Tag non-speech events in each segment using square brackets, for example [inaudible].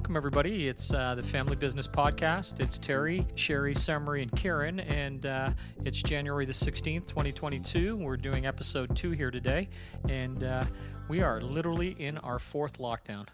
welcome everybody. It's uh, the Family Business Podcast. It's Terry, Sherry, Summary, and Kieran, and uh, it's January the 16th, 2022. We're doing episode two here today, and uh, we are literally in our fourth lockdown.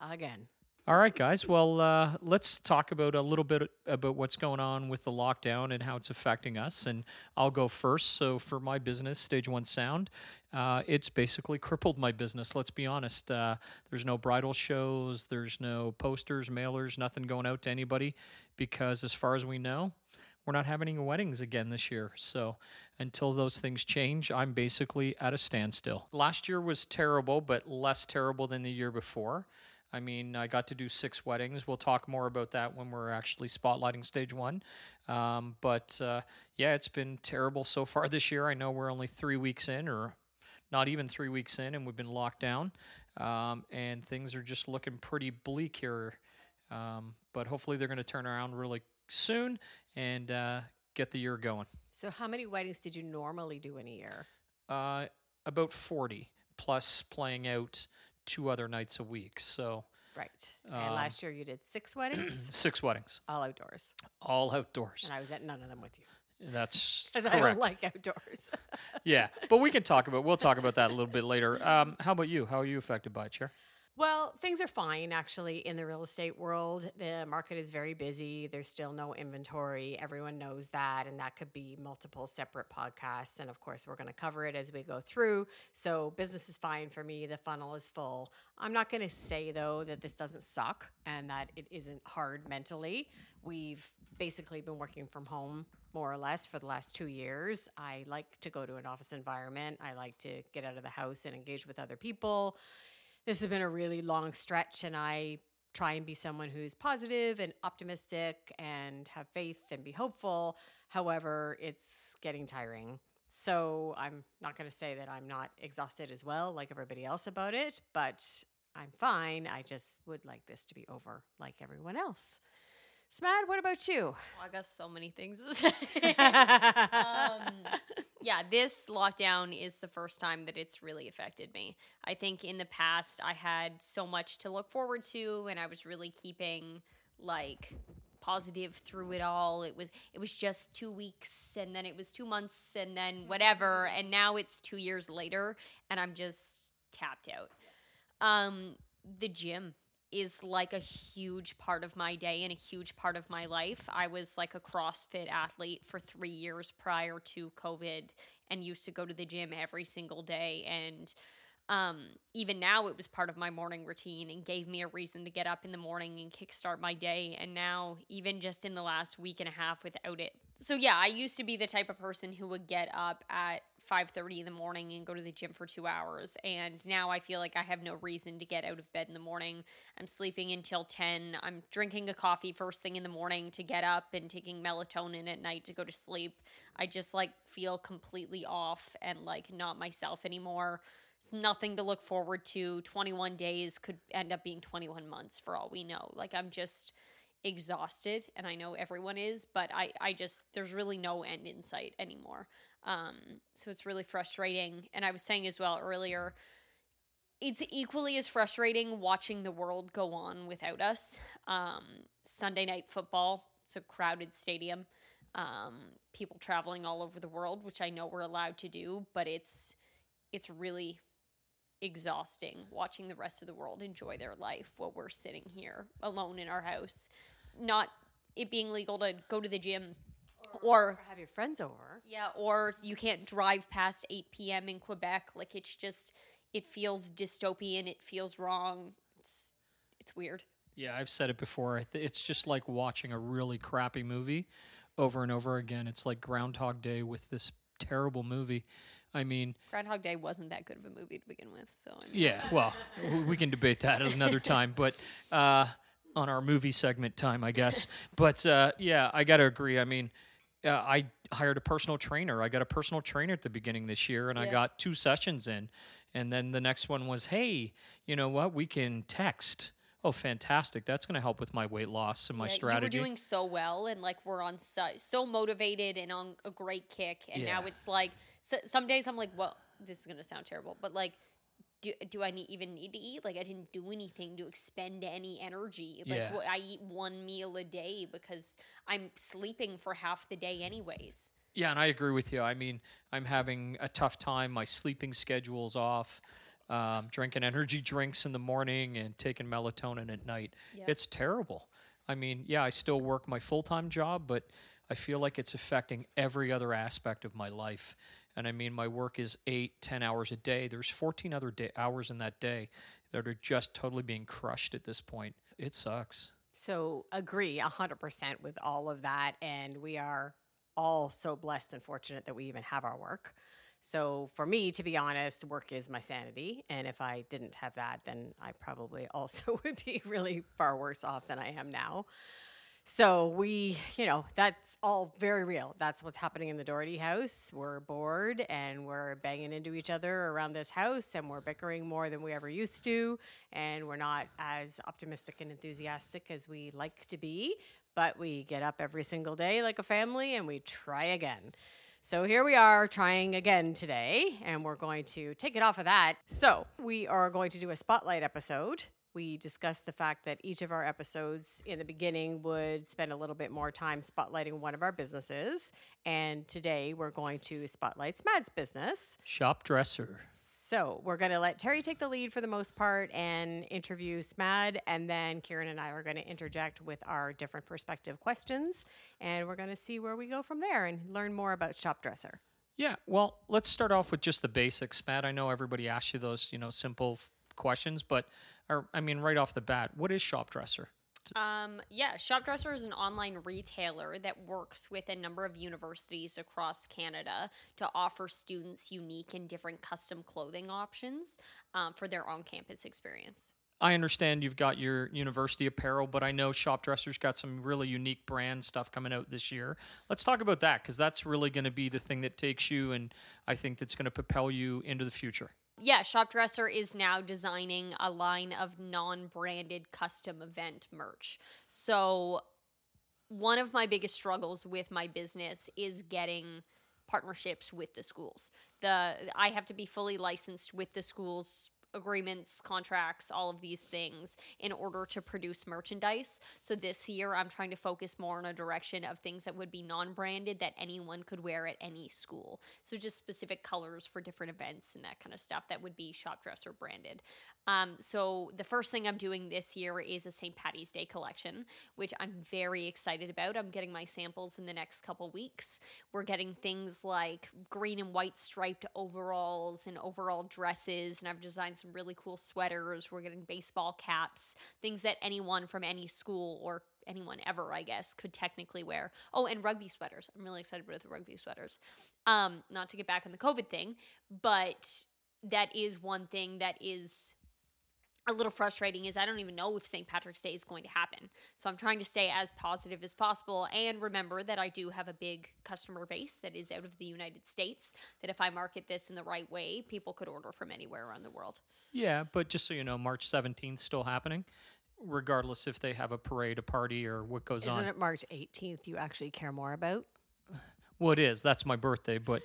Again. All right, guys. Well, uh, let's talk about a little bit about what's going on with the lockdown and how it's affecting us. And I'll go first. So, for my business, Stage One Sound, uh, it's basically crippled my business. Let's be honest. Uh, there's no bridal shows, there's no posters, mailers, nothing going out to anybody because, as far as we know, we're not having any weddings again this year. So until those things change, I'm basically at a standstill. Last year was terrible, but less terrible than the year before. I mean, I got to do six weddings. We'll talk more about that when we're actually spotlighting stage one. Um, but uh, yeah, it's been terrible so far this year. I know we're only three weeks in, or not even three weeks in, and we've been locked down. Um, and things are just looking pretty bleak here. Um, but hopefully, they're going to turn around really soon and uh, get the year going. So, how many weddings did you normally do in a year? Uh, about 40, plus playing out two other nights a week. So, Right. and Um, last year you did six weddings, [clears throat] six weddings, all outdoors. all outdoors. And I was at none of them with you That's [laughs] because. I don't like outdoors. yeah, but we can talk about. We'll talk about that a little bit [laughs] later. Um, how about you? How are you affected by it, Chair? Well, things are fine actually in the real estate world. The market is very busy. There's still no inventory. Everyone knows that. And that could be multiple separate podcasts. And of course, we're going to cover it as we go through. So, business is fine for me. The funnel is full. I'm not going to say, though, that this doesn't suck and that it isn't hard mentally. We've basically been working from home more or less for the last two years. I like to go to an office environment. I like to get out of the house and engage with other people. This has been a really long stretch, and I try and be someone who's positive and optimistic and have faith and be hopeful. However, it's getting tiring. So I'm not going to say that I'm not exhausted as well, like everybody else about it, but I'm fine. I just would like this to be over, like everyone else. Smad, what about you? Well, I got so many things to [laughs] say. [laughs] um, yeah, this lockdown is the first time that it's really affected me. I think in the past I had so much to look forward to, and I was really keeping like positive through it all. It was it was just two weeks, and then it was two months, and then whatever, and now it's two years later, and I'm just tapped out. Um, the gym is like a huge part of my day and a huge part of my life. I was like a CrossFit athlete for three years prior to COVID and used to go to the gym every single day. And um, even now, it was part of my morning routine and gave me a reason to get up in the morning and kickstart my day. And now, even just in the last week and a half without it. So, yeah, I used to be the type of person who would get up at 5:30 in the morning and go to the gym for 2 hours and now I feel like I have no reason to get out of bed in the morning. I'm sleeping until 10. I'm drinking a coffee first thing in the morning to get up and taking melatonin at night to go to sleep. I just like feel completely off and like not myself anymore. It's nothing to look forward to. 21 days could end up being 21 months for all we know. Like I'm just exhausted and I know everyone is, but I I just there's really no end in sight anymore. Um, so it's really frustrating. And I was saying as well earlier, it's equally as frustrating watching the world go on without us. Um, Sunday night football, it's a crowded stadium. Um, people traveling all over the world, which I know we're allowed to do, but it's it's really exhausting watching the rest of the world enjoy their life while we're sitting here alone in our house. Not it being legal to go to the gym or have your friends over. yeah, or you can't drive past 8 p.m. in Quebec. Like it's just, it feels dystopian. It feels wrong. It's, it's weird. Yeah, I've said it before. It's just like watching a really crappy movie over and over again. It's like Groundhog Day with this terrible movie. I mean, Groundhog Day wasn't that good of a movie to begin with. So I mean, yeah, well, we can debate that at another [laughs] time, but uh, on our movie segment time, I guess. [laughs] But uh, yeah, I got to agree. I mean, uh, I hired a personal trainer. I got a personal trainer at the beginning this year, and I got two sessions in. And then the next one was, hey, you know what? We can text. Oh, fantastic! That's going to help with my weight loss and my Yeah, strategy. You were doing so well, and like we're on so, so motivated and on a great kick, and now it's like so, some days I'm like, well, this is gonna sound terrible, but like do, do I need, even need to eat? Like I didn't do anything to expend any energy. Like Yeah. I eat one meal a day because I'm sleeping for half the day anyways. Yeah, and I agree with you. I mean, I'm having a tough time. My sleeping schedule's off. Um, drinking energy drinks in the morning and taking melatonin at night. Yep. It's terrible. I mean, yeah, I still work my full time job, but I feel like it's affecting every other aspect of my life. And I mean, my work is eight, ten hours a day. There's 14 other day, hours in that day that are just totally being crushed at this point. It sucks. So agree 100% with all of that. And we are all so blessed and fortunate that we even have our work. So for me, to be honest, work is my sanity. And if I didn't have that, then I probably [laughs] also would be really far worse off than I am now. So we, you know, that's all very real. That's what's happening in the Doherty house. We're bored and we're banging into each other around this house and we're bickering more than we ever used to. And we're not as optimistic and enthusiastic as we like to be. But we get up every single day like a family and we try again. So here we are trying again today, and we're going to take it off of that. So we are going to do a spotlight episode. We discussed the fact that each of our episodes in the beginning would spend a little bit more time spotlighting one of our businesses. And today we're going to spotlight Smad's business. ShopDressr. So we're going to let Terry take the lead for the most part and interview Smad. And then Kieran and I are going to interject with our different perspective questions. And we're going to see where we go from there and learn more about ShopDressr. Yeah, well, let's start off with just the basics, Matt. I know everybody asks you those, you know, simple questions, but or, I mean, right off the bat, what is ShopDressr? Um, yeah, ShopDressr is an online retailer that works with a number of universities across Canada to offer students unique and different custom clothing options um, for their on campus experience. I understand you've got your university apparel, but I know ShopDressr's got some really unique brand stuff coming out this year. Let's talk about that because that's really going to be the thing that takes you, and I think that's going to propel you into the future. Yeah, ShopDressr is now designing a line of non branded custom event merch. So, one of my biggest struggles with my business is getting partnerships with the schools. The I have to be fully licensed with the schools agreements, contracts, all of these things in order to produce merchandise. So this year I'm trying to focus more in a direction of things that would be non-branded that anyone could wear at any school. So just specific colors for different events and that kind of stuff that would be ShopDressr branded. Um, so the first thing I'm doing this year is a St. Patty's Day collection, which I'm very excited about. I'm getting my samples in the next couple weeks. We're getting things like green and white striped overalls and overall dresses, and I've designed some really cool sweaters. We're getting baseball caps, things that anyone from any school or anyone ever, I guess, could technically wear. Oh, and rugby sweaters. I'm really excited about the rugby sweaters. Um, not to get back on the COVID thing, but that is one thing that is a little frustrating is I don't even know if St. Patrick's Day is going to happen. So I'm trying to stay as positive as possible and remember that I do have a big customer base that is out of the United States that if I market this in the right way, people could order from anywhere around the world. Yeah, but just so you know, March 17th still happening, regardless if they have a parade, a party, or what goes on. Isn't it March 18th you actually care more about? Well, it is. That's my birthday, but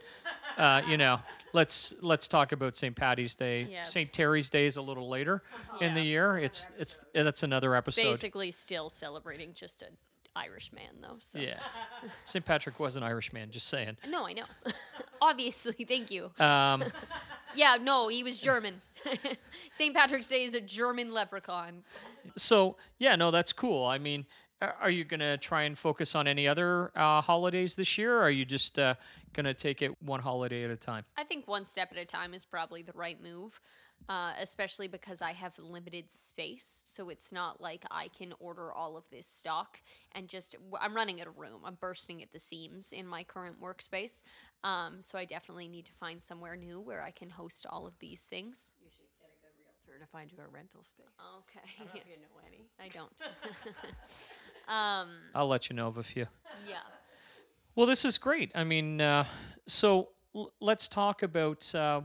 uh, you know, let's let's talk about St. Patty's Day. Yes. St. Terry's Day is a little later in the year. It's it's that's another episode. Basically still celebrating just an Irish man though. So Yeah, St. Patrick was an Irish man. Just saying. No, I know. [laughs] Obviously, thank you. Um, [laughs] Yeah, no, he was German. [laughs] St. Patrick's Day is a German leprechaun. so yeah, no, that's cool. I mean, are you gonna try and focus on any other uh, holidays this year? Or are you just uh, gonna take it one holiday at a time? I think one step at a time is probably the right move, uh, especially because I have limited space. So it's not like I can order all of this stock and just, I'm running out of room. I'm bursting at the seams in my current workspace. Um, so I definitely need to find somewhere new where I can host all of these things. You should get a good realtor to find you a rental space. Okay. I don't know if you know any. [laughs] I don't. [laughs] um, I'll let you know of a few. yeah. Well, this is great. I mean, uh, so l- let's talk about uh,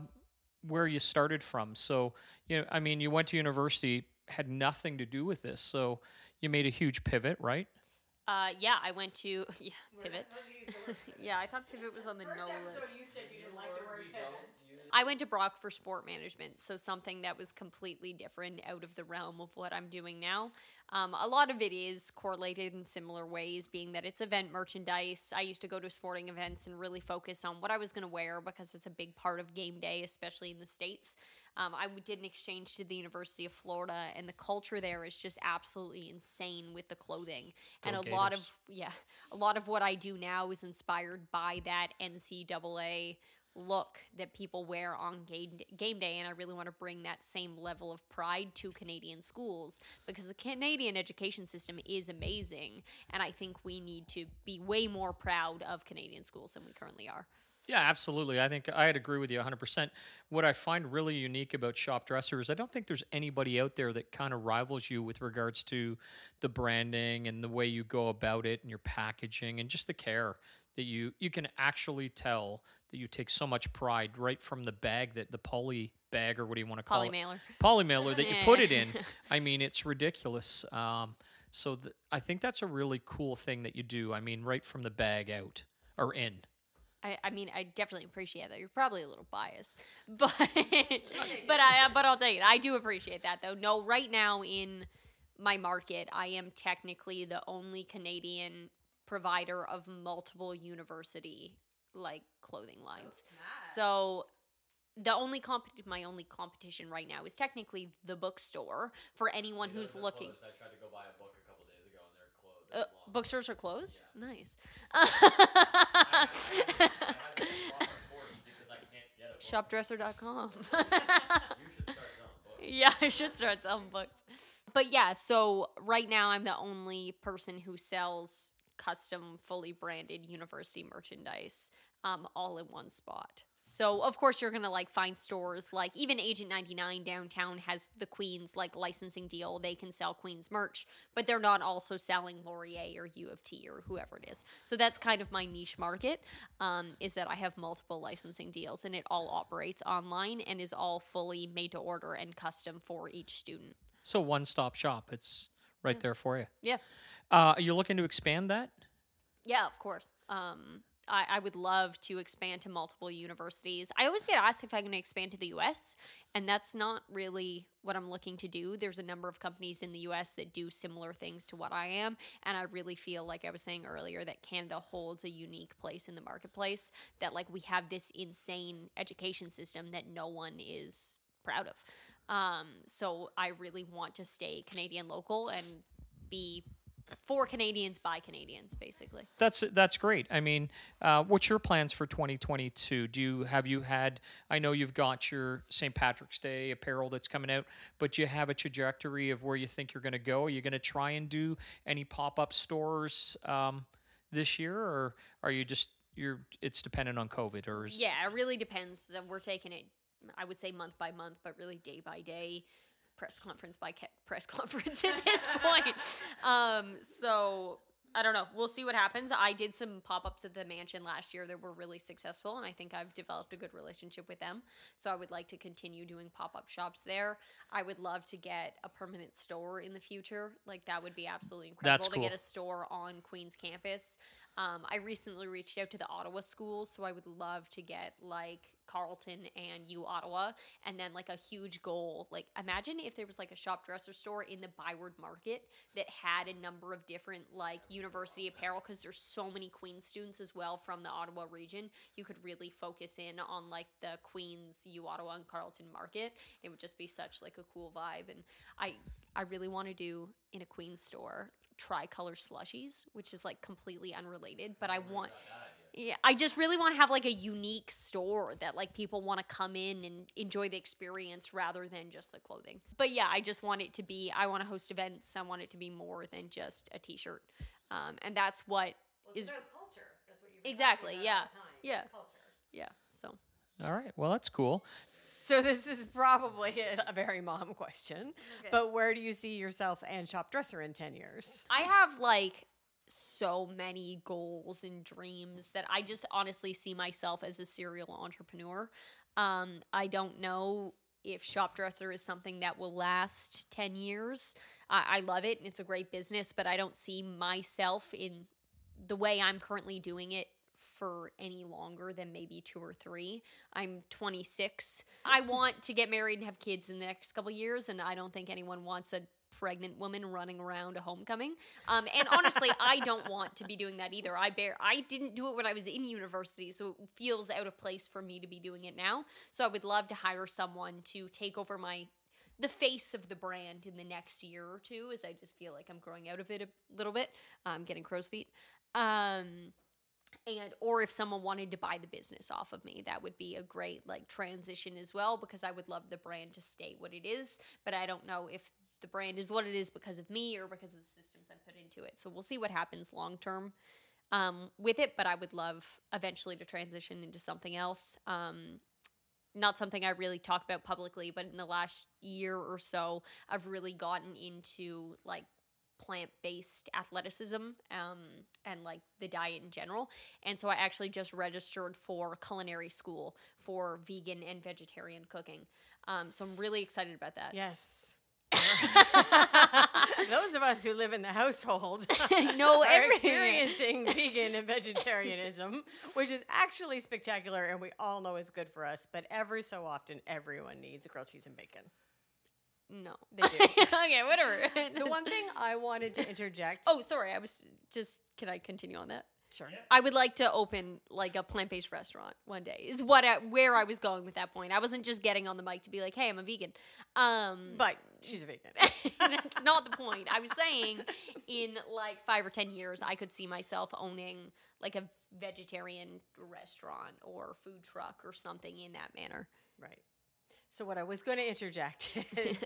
where you started from. So, you know, I mean, you went to university, had nothing to do with this. So you made a huge pivot, right? Uh, yeah, I went to [laughs] yeah [laughs] pivot. yeah, I thought pivot was on the no list. you said you didn't like the word pivot. I went to Brock for sport management, so something that was completely different out of the realm of what I'm doing now. Um, a lot of it is correlated in similar ways, being that it's event merchandise. I used to go to sporting events and really focus on what I was going to wear because it's a big part of game day, especially in the States. Um, I did an exchange to the University of Florida, and the culture there is just absolutely insane with the clothing. Go and a lot of yeah, a lot of what I do now is inspired by that NCAA look that people wear on game, game day and i really want to bring that same level of pride to canadian schools because the canadian education system is amazing and i think we need to be way more proud of canadian schools than we currently are Yeah, absolutely. I think I'd agree with you 100%. What I find really unique about ShopDressr is I don't think there's anybody out there that kind of rivals you with regards to the branding and the way you go about it and your packaging and just the care that you you can actually tell that you take so much pride right from the bag that the poly bag or what do you want to call poly it Mailer. poly mailer that you put [laughs] it in. I mean, it's ridiculous. Um, so th- I think that's a really cool thing that you do. I mean, right from the bag out or in. I, I mean, I definitely appreciate that. You're probably a little biased, [laughs] but but I uh, but I'll tell you, I do appreciate that though. No, right now in my market, I am technically the only Canadian provider of multiple university like clothing lines. So the only comp- my only competition right now is technically the bookstore for anyone who's looking. I tried to go buy a book a couple days ago and they're closed. Uh, bookstores are closed. Nice. [laughs] ShopDressr.com. [laughs] yeah, I should start selling books. But yeah, so right now I'm the only person who sells custom, fully branded university merchandise um, all in one spot. So of course you're gonna like find stores like even Agent 99 downtown has the Queens like licensing deal. They can sell Queens merch, but they're not also selling Laurier or U of T or whoever it is. So that's kind of my niche market. Um, is that I have multiple licensing deals and it all operates online and is all fully made to order and custom for each student. So one stop shop. It's right there for you. Yeah. Uh, are you looking to expand that? Yeah, of course. Um, I, I would love to expand to multiple universities. I always get asked if I'm going to expand to the US, and that's not really what I'm looking to do. There's a number of companies in the US that do similar things to what I am, and I really feel like I was saying earlier that Canada holds a unique place in the marketplace, that like we have this insane education system that no one is proud of. Um, so I really want to stay Canadian local and be for Canadians by Canadians, basically. That's that's great. I mean, uh, what's your plans for 2022? Do you have you had? I know you've got your St. Patrick's Day apparel that's coming out, but do you have a trajectory of where you think you're going to go? Are you going to try and do any pop up stores um, this year, or are you just you're? It's dependent on COVID, or is, Yeah, it really depends. We're taking it, I would say month by month, but really day by day, press conference by [laughs] press conference at this point. Um, so I don't know. We'll see what happens. I did some pop ups at the mansion last year that were really successful, and I think I've developed a good relationship with them. So I would like to continue doing pop up shops there. I would love to get a permanent store in the future. Like that would be absolutely incredible That's to get a store on Queen's campus. Um, I recently reached out to the Ottawa schools, so I would love to get like Carleton and U Ottawa, and then like a huge goal. Like imagine if there was like a ShopDressr store in the Byward Market that had a number of different like university apparel because there's so many Queen students as well from the Ottawa region. You could really focus in on like the Queens, U Ottawa, and Carleton market. It would just be such like a cool vibe, and I I really want to do in a Queens store tricolor slushies, which is like completely unrelated, but I want yeah, I just really want to have like a unique store that like people want to come in and enjoy the experience rather than just the clothing. But yeah, I just want it to be I want to host events. I want it to be more than just a t-shirt. Um, and that's what is culture. That's what been Exactly, about yeah, time, is yeah. yeah. So All right. Well, that's cool. So this is probably a, [laughs] a very mom question, but where do you see yourself and ShopDressr in ten years? I have like so many goals and dreams that I just honestly see myself as a serial entrepreneur. Um, I don't know if ShopDressr is something that will last 10 years. I, I love it and it's a great business, but I don't see myself in the way I'm currently doing it for any longer than maybe two or three. I'm 26. I want to get married and have kids in the next couple years, and I don't think anyone wants a pregnant woman running around a homecoming. Um, and honestly, I don't want to be doing that either. I bear I didn't do it when I was in university, so it feels out of place for me to be doing it now. So I would love to hire someone to take over my the face of the brand in the next year or two, as I just feel like I'm growing out of it a little bit. I'm getting crow's feet. Um, and or if someone wanted to buy the business off of me that would be a great like transition as well because i would love the brand to stay what it is but i don't know if the brand is what it is because of me or because of the systems i put into it. So we'll see what happens long term um, with it but i would love eventually to transition into something else. Um, not something i really talk about publicly but in the last year or so i've really gotten into like plant-based athleticism um, and like the diet in general. And so i actually just registered for culinary school for vegan and vegetarian cooking. Um, so i'm really excited about that. Yes. [laughs] Those of us who live in the household [laughs] No, [laughs] are experiencing vegan and vegetarianism, which is actually spectacular and we all know is good for us. But every so often, everyone needs a grilled cheese and bacon. no They do. okay whatever the one thing I wanted to interject. oh sorry i was just can i continue on that sure. I would like to open like a plant-based restaurant one day. Is what I, where I was going with that point. I wasn't just getting on the mic to be like, "Hey, I'm a vegan." Um, But she's a vegan. [laughs] that's not the point. I was saying in like 5 or 10 years I could see myself owning like a vegetarian restaurant or food truck or something in that manner. Right. So what I was going to interject [laughs] is,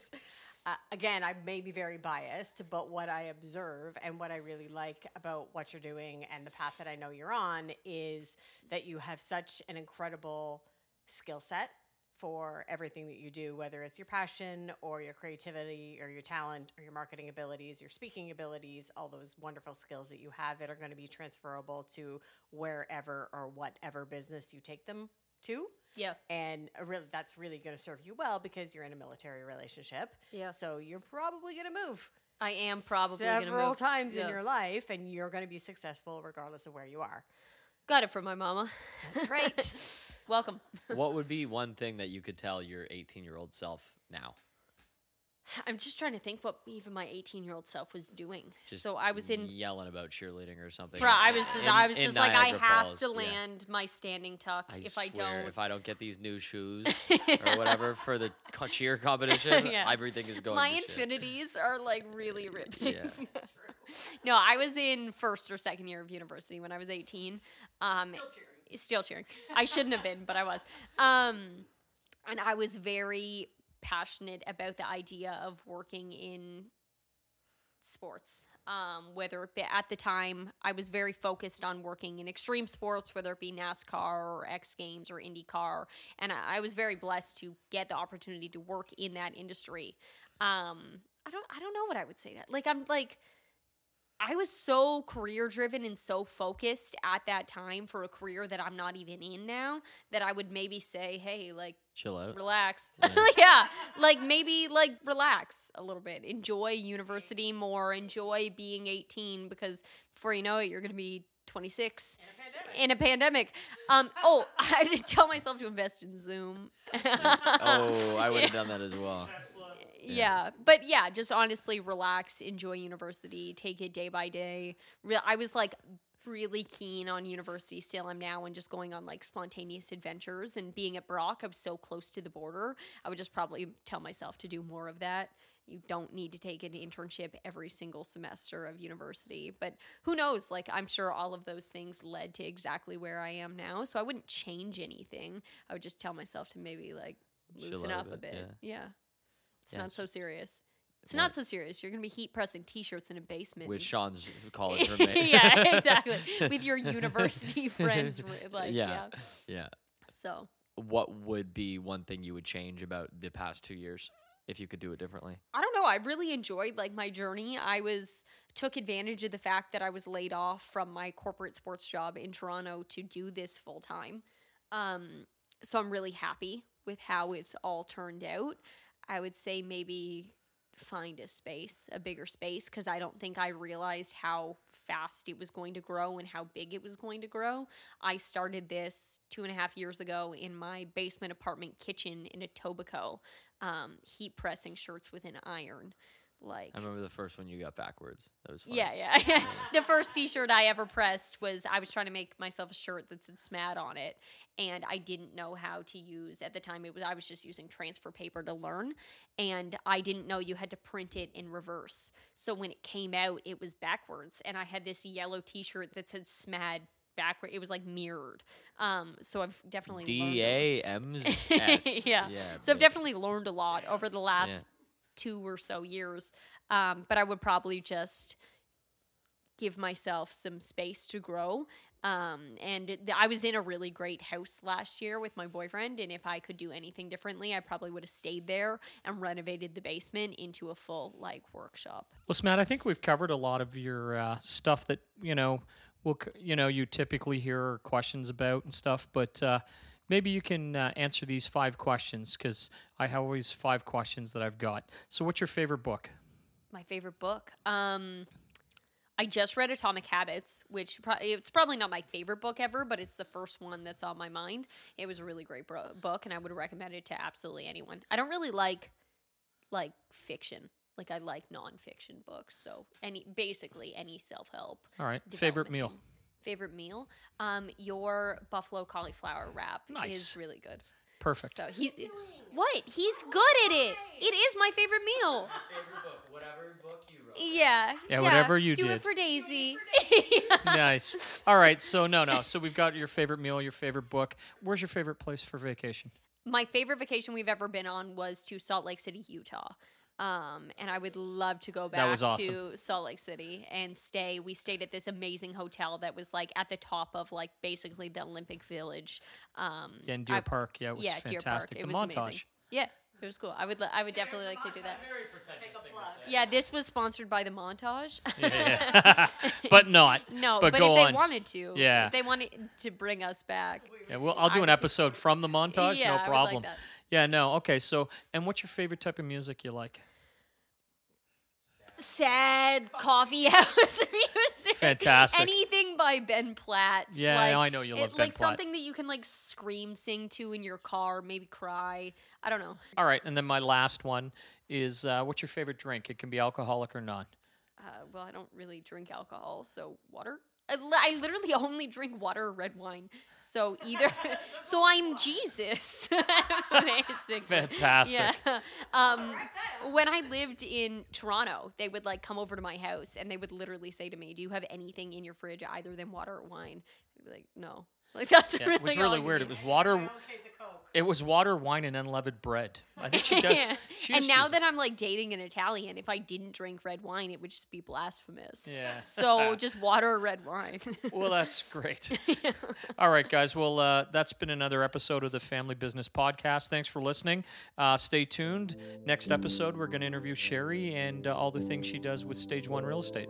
uh, again, I may be very biased, but what I observe and what I really like about what you're doing and the path that I know you're on is that you have such an incredible skill set for everything that you do, whether it's your passion or your creativity or your talent or your marketing abilities, your speaking abilities, all those wonderful skills that you have that are going to be transferable to wherever or whatever business you take them to Yeah. and really, that's really going to serve you well because you're in a military relationship. Yeah. So you're probably going to move. I am probably going to several times Yeah. in your life, and you're going to be successful regardless of where you are. Got it from my mama. That's right. [laughs] Welcome. what would be one thing that you could tell your 18 year old self now? I'm just trying to think what even my 18 year old self was doing. Just so I was in. yelling about cheerleading or something. Bro, I was just, in- I was just like, I have Falls, to yeah. land my standing tuck. I if I don't, if I don't get these new shoes [laughs] or whatever for the cheer competition, [laughs] Yeah. everything is going. my to shit. Nfinities are like really [laughs] ripping. Yeah. no, I was in first or second year of university when I was 18. Um, still cheering. I shouldn't have been, but I was. Um, and I was very passionate about the idea of working in sports. Um, whether it be at the time, I was very focused on working in extreme sports, whether it be NASCAR or X Games or IndyCar, and I, I was very blessed to get the opportunity to work in that industry. Um, I don't, I don't know what I would say that. Like, I'm like, I was so career driven and so focused at that time for a career that I'm not even in now that I would maybe say, hey, like, Chill out. relax. Yeah. [laughs] Yeah. Like maybe like relax a little bit. Enjoy university more. Enjoy being 18 because before you know it, you're going to be 26 in a pandemic. Um, oh, [laughs] I did tell myself to invest in Zoom. [laughs] oh, I would have done that as well. Yeah. but yeah, just honestly relax, enjoy university, take it day by day. Re- I was like really keen on university still am now and just going on like spontaneous adventures and being at Brock, I was so close to the border. I would just probably tell myself to do more of that. You don't need to take an internship every single semester of university, but who knows? Like, I'm sure all of those things led to exactly where I am now. So I wouldn't change anything. I would just tell myself to maybe like loosen up a bit, bit. yeah. Yeah. It's Yeah, not so serious. It's not so serious. You're gonna be heat pressing T-shirts in a basement. With Sean's college [laughs] roommate. yeah, exactly. [laughs] With your university [laughs] friends, like yeah. Yeah. yeah. So What would be one thing you would change about the past two years if you could do it differently? I don't know. I really enjoyed like my journey. I was took advantage of the fact that I was laid off from my corporate sports job in Toronto to do this full time. Um, so I'm really happy with how it's all turned out. I would say maybe find a space, a bigger space, because I don't think I realized how fast it was going to grow and how big it was going to grow. I started this two and a half years ago in my basement apartment kitchen in Etobicoke, um, heat pressing shirts with an iron. Like I remember the first one you got backwards. That was fun. yeah, yeah. [laughs] the first T-shirt I ever pressed was I was trying to make myself a shirt that said "SMAD" on it, and I didn't know how to use at the time. It was I was just using transfer paper to learn, and I didn't know you had to print it in reverse. So when it came out, it was backwards, and I had this yellow T-shirt that said "SMAD." Backward, it was like mirrored. Um, so I've definitely learned D a- M's S. [laughs] yeah. So I've definitely learned a lot over the last Yeah. Two or so years. Um, but I would probably just give myself some space to grow. Um, and it- I was in a really great house last year with my boyfriend, and if I could do anything differently, I probably would have stayed there and renovated the basement into a full like workshop. Well, Matt, I think we've covered a lot of your uh, stuff that you know, we'll you know, you typically hear questions about and stuff. But uh, maybe you can uh, answer these five questions because I have always five questions that I've got. So, what's your favorite book? My favorite book. Um, I just read Atomic Habits, which pro- it's probably not my favorite book ever, but it's the first one that's on my mind. It was a really great bro- book, and I would recommend it to absolutely anyone. I don't really like like fiction. Like I like nonfiction books, so any basically any self help. All right, favorite meal. Favorite meal? Um, your buffalo cauliflower wrap Nice. is really good. Perfect. So he, what? He's good at it. It is my favorite meal. Favorite book, whatever book you wrote. Yeah. Yeah, whatever you do did. it for [laughs] Daisy. nice. All right, so no, no. So we've got your favorite meal, your favorite book. Where's your favorite place for vacation? My favorite vacation we've ever been on was to Salt Lake City, Utah. Um, and I would love to go back awesome. to Salt Lake City and stay. We stayed at this amazing hotel that was like at the top of like basically the Olympic Village. Um, Yeah, in Deer I- Park. Yeah, it was yeah, Deer Park. fantastic. It the was montage. amazing. Yeah, it was cool. I would, li- I would definitely like to do that. Yeah, this was sponsored by the montage. [laughs] Yeah, [laughs] but not. no, but but, go if they wanted to, Yeah. if they wanted to bring us back. Yeah, well, I'll I do an would do- episode from the montage. yeah, no I would like problem. that. Yeah, no. Okay, so and what's your favorite type of music you like? Sad coffee [laughs] house music. Fantastic. Anything by Ben Platt. Yeah, like, I know you love it- Ben Like Platt. something that you can like scream, sing to in your car, maybe cry. I don't know. All right, and then my last one is uh, what's your favorite drink? It can be alcoholic or non. Uh, well, I don't really drink alcohol, so water. I, literally only drink water or red wine. So either, [laughs] so I'm Jesus. [laughs] Basically. Fantastic. Yeah. Um, when I lived in Toronto, they would like come over to my house and they would literally say to me, "Do you have anything in your fridge either than water or wine?" I'd be like, "No." Like [laughs] that's Yeah, really it was really weird. It was water. It was water, wine, and unleavened bread. I think she does. [laughs] Yeah. she and now that I'm like dating an Italian, if I didn't drink red wine, it would just be blasphemous. yeah. So [laughs] just water or red wine. [laughs] well, that's great. All right, guys. Well, uh, that's been another episode of the Family Business Podcast. Thanks for listening. Uh, stay tuned. Next episode, we're going to interview Sherry and uh, all the things she does with Stage One Real Estate.